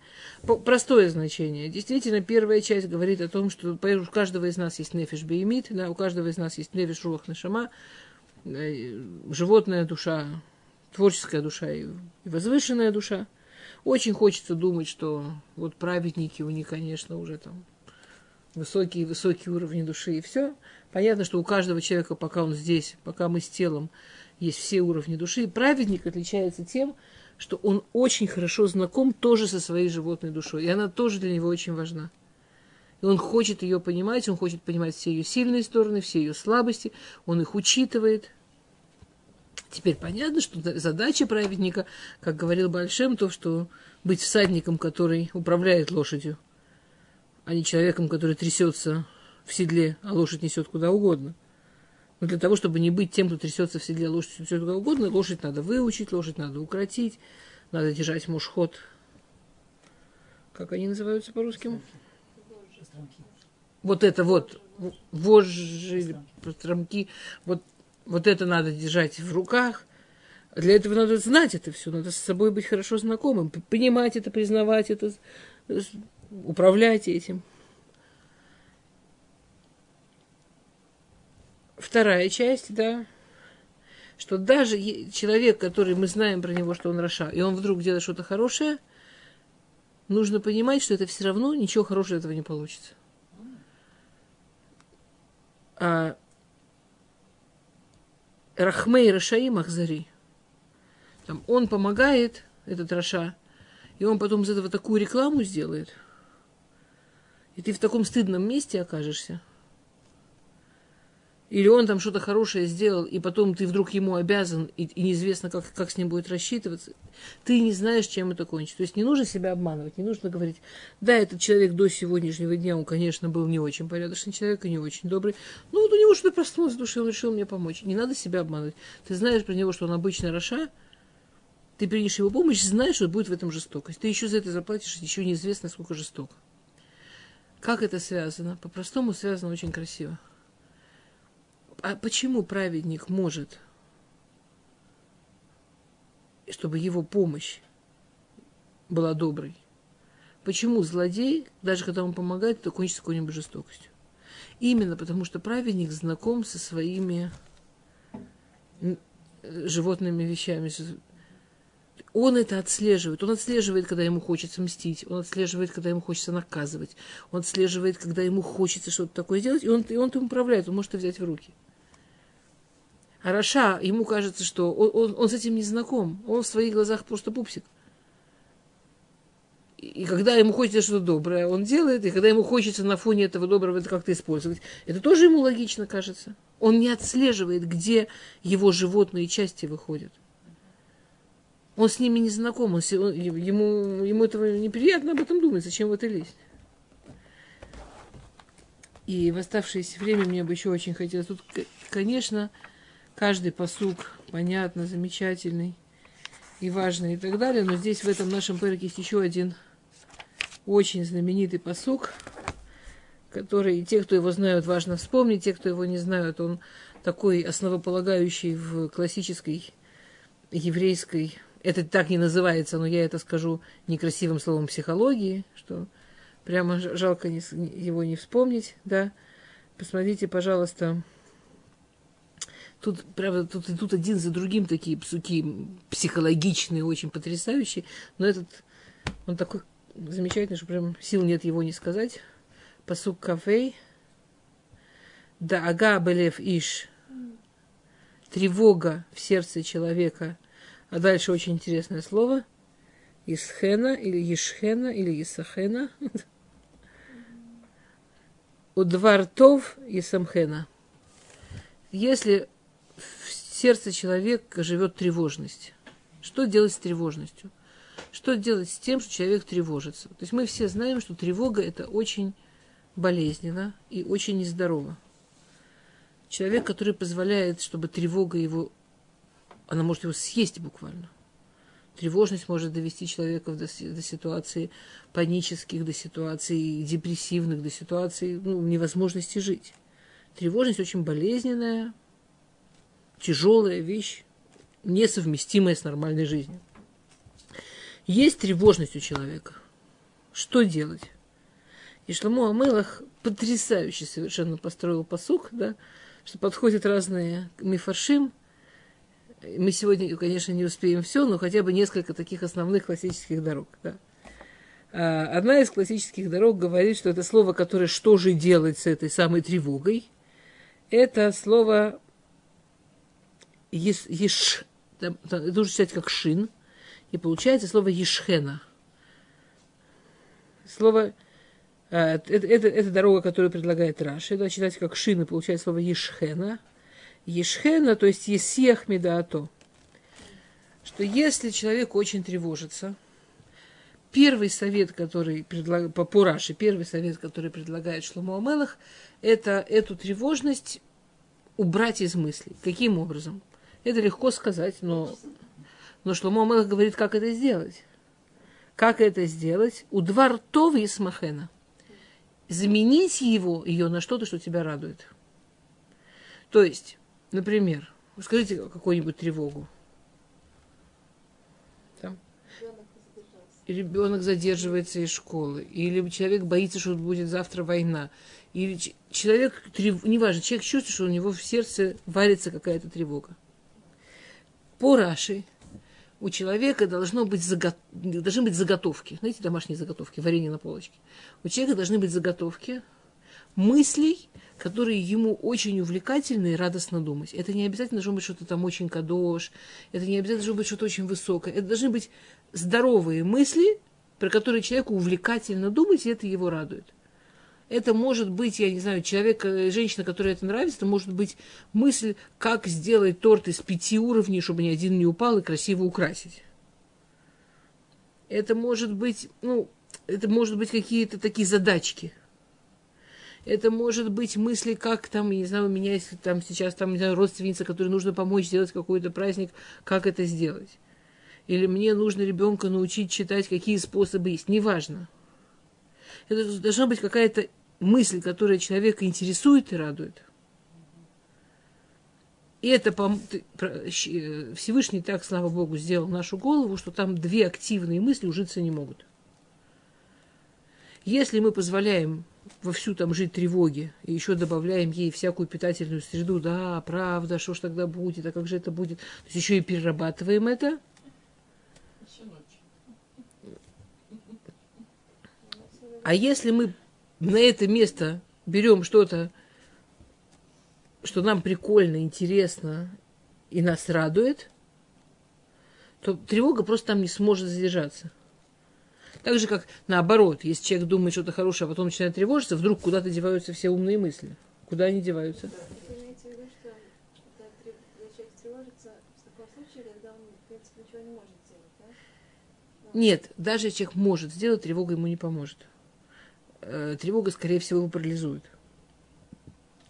Простое значение. Действительно, первая часть говорит о том, что у каждого из нас есть нефиш беймит, да, у каждого из нас есть нефиш руах нашама, животная душа, творческая душа и возвышенная душа – очень хочется думать, что вот праведники, у них, конечно, уже там высокие-высокие уровни души и все. Понятно, что у каждого человека, пока он здесь, пока мы с телом, есть все уровни души. И праведник отличается тем, что он очень хорошо знаком тоже со своей животной душой. И она тоже для него очень важна. И он хочет ее понимать, он хочет понимать все ее сильные стороны, все ее слабости, он их учитывает – Теперь понятно, что задача праведника, как говорил Большим, то, что быть всадником, который управляет лошадью, а не человеком, который трясется в седле, а лошадь несет куда угодно. Но для того, чтобы не быть тем, кто трясется в седле, лошадь несет куда угодно, лошадь надо выучить, лошадь надо укротить, надо держать мушхот. Как они называются по-русски? Вот это вот, вожжи, постромки, вот, вот это надо держать в руках. Для этого надо знать это все, надо с собой быть хорошо знакомым, понимать это, признавать это, управлять этим. Вторая часть, да, что даже человек, который мы знаем про него, что он Раша, и он вдруг делает что-то хорошее, нужно понимать, что это все равно ничего хорошего этого не получится. А Рахмей Рашаим Ахзари, там, он помогает, этот Раша, и он потом из этого такую рекламу сделает, и ты в таком стыдном месте окажешься – или он там что-то хорошее сделал, и потом ты вдруг ему обязан, и, и неизвестно, как, как с ним будет рассчитываться. Ты не знаешь, чем это кончится. То есть не нужно себя обманывать, не нужно говорить, да, этот человек до сегодняшнего дня, он, конечно, был не очень порядочный человек и не очень добрый. Ну, вот у него что-то проснулось в душе, он решил мне помочь. Не надо себя обманывать. Ты знаешь про него, что он обычно Раша, ты принешь его помощь, знаешь, что будет в этом жестокость. Ты еще за это заплатишь, еще неизвестно, сколько жестоко. Как это связано? По-простому связано очень красиво а почему праведник может, чтобы его помощь была доброй? Почему злодей, даже когда он помогает, то кончится какой-нибудь жестокостью? Именно потому, что праведник знаком со своими животными вещами. Он это отслеживает. Он отслеживает, когда ему хочется мстить. Он отслеживает, когда ему хочется наказывать. Он отслеживает, когда ему хочется что-то такое сделать. И он, и он им управляет. Он может это взять в руки. А Раша, ему кажется, что он, он, он с этим не знаком. Он в своих глазах просто пупсик. И когда ему хочется что-то доброе, он делает, и когда ему хочется на фоне этого доброго это как-то использовать, это тоже ему логично кажется. Он не отслеживает, где его животные части выходят. Он с ними не знаком, он, он, ему, ему этого неприятно об этом думать, зачем в это лезть. И в оставшееся время мне бы еще очень хотелось. Тут, конечно, каждый посук понятно, замечательный и важный и так далее. Но здесь в этом нашем перке есть еще один очень знаменитый посук, который те, кто его знают, важно вспомнить, те, кто его не знают, он такой основополагающий в классической еврейской, это так не называется, но я это скажу некрасивым словом психологии, что прямо жалко его не вспомнить, да. Посмотрите, пожалуйста, Тут, правда, тут идут один за другим такие псуки психологичные, очень потрясающие. Но этот, он такой замечательный, что прям сил нет его не сказать. Посук кафей. Да ага белев иш. Тревога в сердце человека. А дальше очень интересное слово. Исхена или Ишхена или Исахена. [LAUGHS] У двартов и самхена. Если сердце человека живет тревожность. Что делать с тревожностью? Что делать с тем, что человек тревожится? То есть мы все знаем, что тревога это очень болезненно и очень нездорово. Человек, который позволяет, чтобы тревога его, она может его съесть буквально. Тревожность может довести человека до, до ситуации панических, до ситуаций депрессивных, до ситуаций ну, невозможности жить. Тревожность очень болезненная, тяжелая вещь, несовместимая с нормальной жизнью. Есть тревожность у человека. Что делать? И Шламу Амелах потрясающе совершенно построил посук, да, что подходят разные мифаршим. Мы сегодня, конечно, не успеем все, но хотя бы несколько таких основных классических дорог. Да. А, одна из классических дорог говорит, что это слово, которое «что же делать с этой самой тревогой», это слово еш, еш это нужно читать как шин, и получается слово ешхена. Слово, э, это, это, это дорога, которую предлагает Раши, да, читать как шин, и получается слово ешхена. Ешхена, то есть есех медаато. Что если человек очень тревожится, первый совет, который предлагает, по, по Раши, первый совет, который предлагает Шломо Амелах, это эту тревожность убрать из мыслей. Каким образом? Это легко сказать, но Но Шломо Мелах говорит, как это сделать. Как это сделать? У два ртов и смахена. Заменить его, ее на что-то, что тебя радует. То есть, например, скажите какую-нибудь тревогу. Там. Ребенок задерживается из школы, или человек боится, что будет завтра война, или человек, неважно, человек чувствует, что у него в сердце варится какая-то тревога. По Раши у человека должно быть заго... должны быть заготовки. Знаете, домашние заготовки, варенье на полочке. У человека должны быть заготовки мыслей, которые ему очень увлекательны и радостно думать. Это не обязательно должно быть что-то там очень кадош, это не обязательно должно быть что-то очень высокое. Это должны быть здоровые мысли, про которые человеку увлекательно думать, и это его радует. Это может быть, я не знаю, человек, э, женщина, которой это нравится, это может быть мысль, как сделать торт из пяти уровней, чтобы ни один не упал, и красиво украсить. Это может быть, ну, это может быть какие-то такие задачки. Это может быть мысли, как там, не знаю, у меня есть там сейчас там, не знаю, родственница, которой нужно помочь сделать какой-то праздник, как это сделать. Или мне нужно ребенка научить читать, какие способы есть. Неважно. Это должна быть какая-то мысль, которая человека интересует и радует. И это Всевышний так, слава Богу, сделал нашу голову, что там две активные мысли ужиться не могут. Если мы позволяем вовсю там жить тревоги, и еще добавляем ей всякую питательную среду, да, правда, что ж тогда будет, а как же это будет, то есть еще и перерабатываем это, а если мы на это место берем что-то, что нам прикольно, интересно и нас радует, то тревога просто там не сможет задержаться. Так же, как наоборот, если человек думает что-то хорошее, а потом начинает тревожиться, вдруг куда-то деваются все умные мысли. Куда они деваются? Нет, даже человек может сделать, тревога ему не поможет. Э, тревога, скорее всего, его парализует.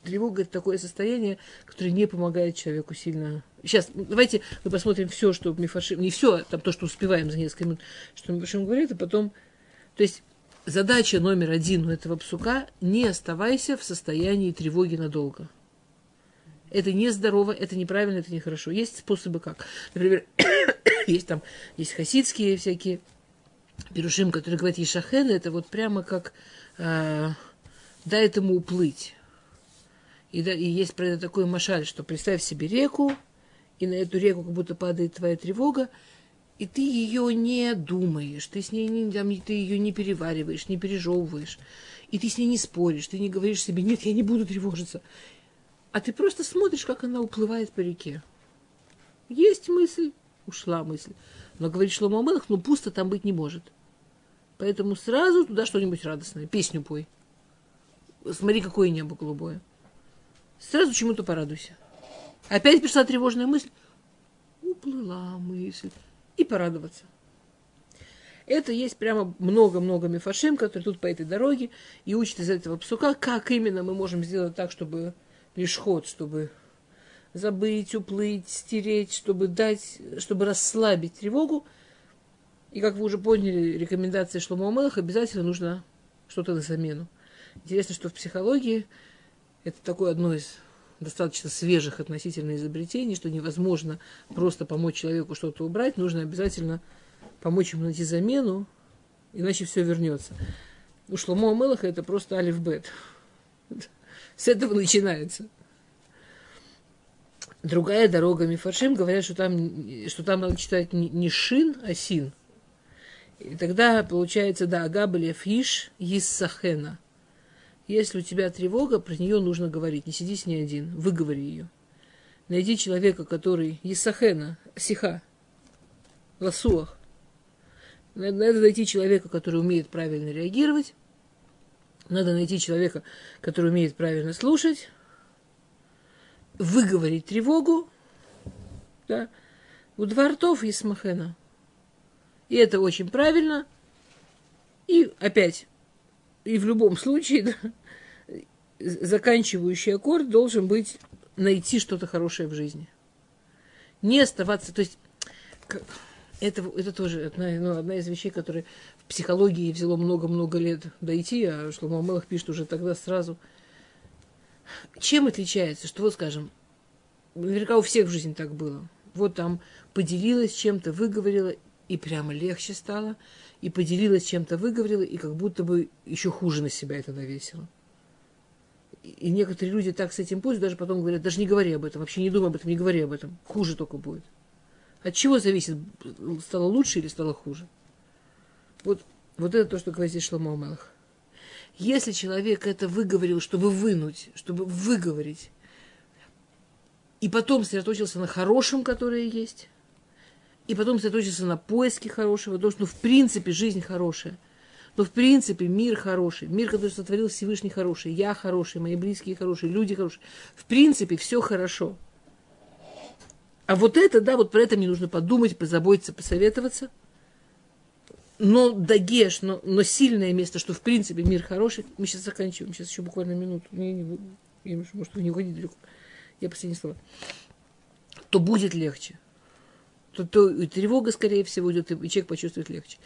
Тревога – это такое состояние, которое не помогает человеку сильно. Сейчас, ну, давайте мы посмотрим все, что Мифашим, не все, а там то, что успеваем за несколько минут, что Мифашим говорит, а потом... То есть задача номер один у этого псука – не оставайся в состоянии тревоги надолго. Это нездорово, это неправильно, это нехорошо. Есть способы как. Например, [COUGHS] есть там, есть хасидские всякие пирушим, которые говорят Ешахен, это вот прямо как э, дай этому уплыть. И, да, и есть про это такой машаль, что представь себе реку, и на эту реку как будто падает твоя тревога, и ты ее не думаешь, ты с ней не, там, ты ее не перевариваешь, не пережевываешь, и ты с ней не споришь, ты не говоришь себе, нет, я не буду тревожиться. А ты просто смотришь, как она уплывает по реке. Есть мысль, ушла мысль. Но говорит Шломо Амелах, ну пусто там быть не может. Поэтому сразу туда что-нибудь радостное. Песню пой. Смотри, какое небо голубое. Сразу чему-то порадуйся. Опять пришла тревожная мысль. Уплыла мысль. И порадоваться. Это есть прямо много-много мифашим, которые тут по этой дороге и учат из этого псука, как именно мы можем сделать так, чтобы лишь ход, чтобы забыть, уплыть, стереть, чтобы дать, чтобы расслабить тревогу. И как вы уже поняли, рекомендации Шломо Мелах обязательно нужно что-то на замену. Интересно, что в психологии это такое одно из достаточно свежих относительно изобретений, что невозможно просто помочь человеку что-то убрать, нужно обязательно помочь ему найти замену, иначе все вернется. У Шломо Мелаха это просто алифбет. [LAUGHS] С этого начинается. Другая дорога Мифаршим говорят, что там, что там надо читать не шин, а син. И тогда получается, да, Агабель Фиш Иссахена. Если у тебя тревога, про нее нужно говорить. Не сиди с ней один, выговори ее. Найди человека, который Иссахена, Сиха, Ласуах. Надо найти человека, который умеет правильно реагировать. Надо найти человека, который умеет правильно слушать выговорить тревогу, да, у двортов есть махена. И это очень правильно. И опять, и в любом случае, [LAUGHS] да, заканчивающий аккорд должен быть найти что-то хорошее в жизни. Не оставаться, то есть Это, это тоже одна, ну, одна из вещей, которые в психологии взяло много-много лет дойти, а Шломо Мелах пишет уже тогда сразу. Чем отличается, что вот, скажем, наверняка у всех в жизни так было. Вот там поделилась чем-то, выговорила, и прямо легче стало, и поделилась чем-то, выговорила, и как будто бы еще хуже на себя это навесила. И- некоторые люди так с этим пользуются, даже потом говорят, даже не говори об этом, вообще не думай об этом, не говори об этом, хуже только будет. От чего зависит, стало лучше или стало хуже? Вот, вот это то, что говорит здесь Шломо Мелах. Если человек это выговорил, чтобы вынуть, чтобы выговорить, и потом сосредоточился на хорошем, которое есть, и потом сосредоточился на поиске хорошего, то, что, ну, в принципе, жизнь хорошая, но, в принципе, мир хороший, мир, который сотворил Всевышний хороший, я хороший, мои близкие хорошие, люди хорошие, в принципе, все хорошо. А вот это, да, вот про это мне нужно подумать, позаботиться, посоветоваться. Но дагеш, но, но сильное место, что в принципе мир хороший. Мы сейчас заканчиваем, сейчас еще буквально минуту. Не, не, я, может, вы не уходите далеко. Я последнее слово. То будет легче. То, то и тревога, скорее всего, идет, и человек почувствует легче.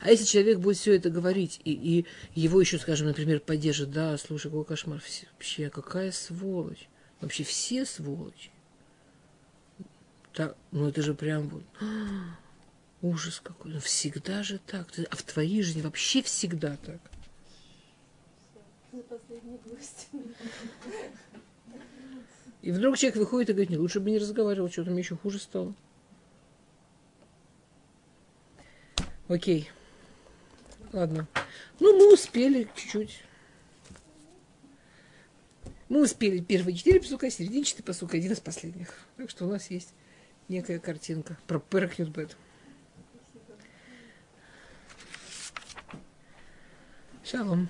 А если человек будет все это говорить, и, и его еще, скажем, например, поддержит, да, слушай, какой кошмар, вообще, какая сволочь. Вообще все сволочи. Так, ну это же прям вот ужас какой. Ну всегда же так. А в твоей жизни вообще всегда так. И вдруг человек выходит и говорит, не, лучше бы не разговаривал, что-то мне еще хуже стало. Окей. Ладно. Ну, мы успели чуть-чуть. Мы успели первые четыре посука, серединчатый посук, один из последних. Так что у нас есть некая картинка про Перкнютбет. Шалом.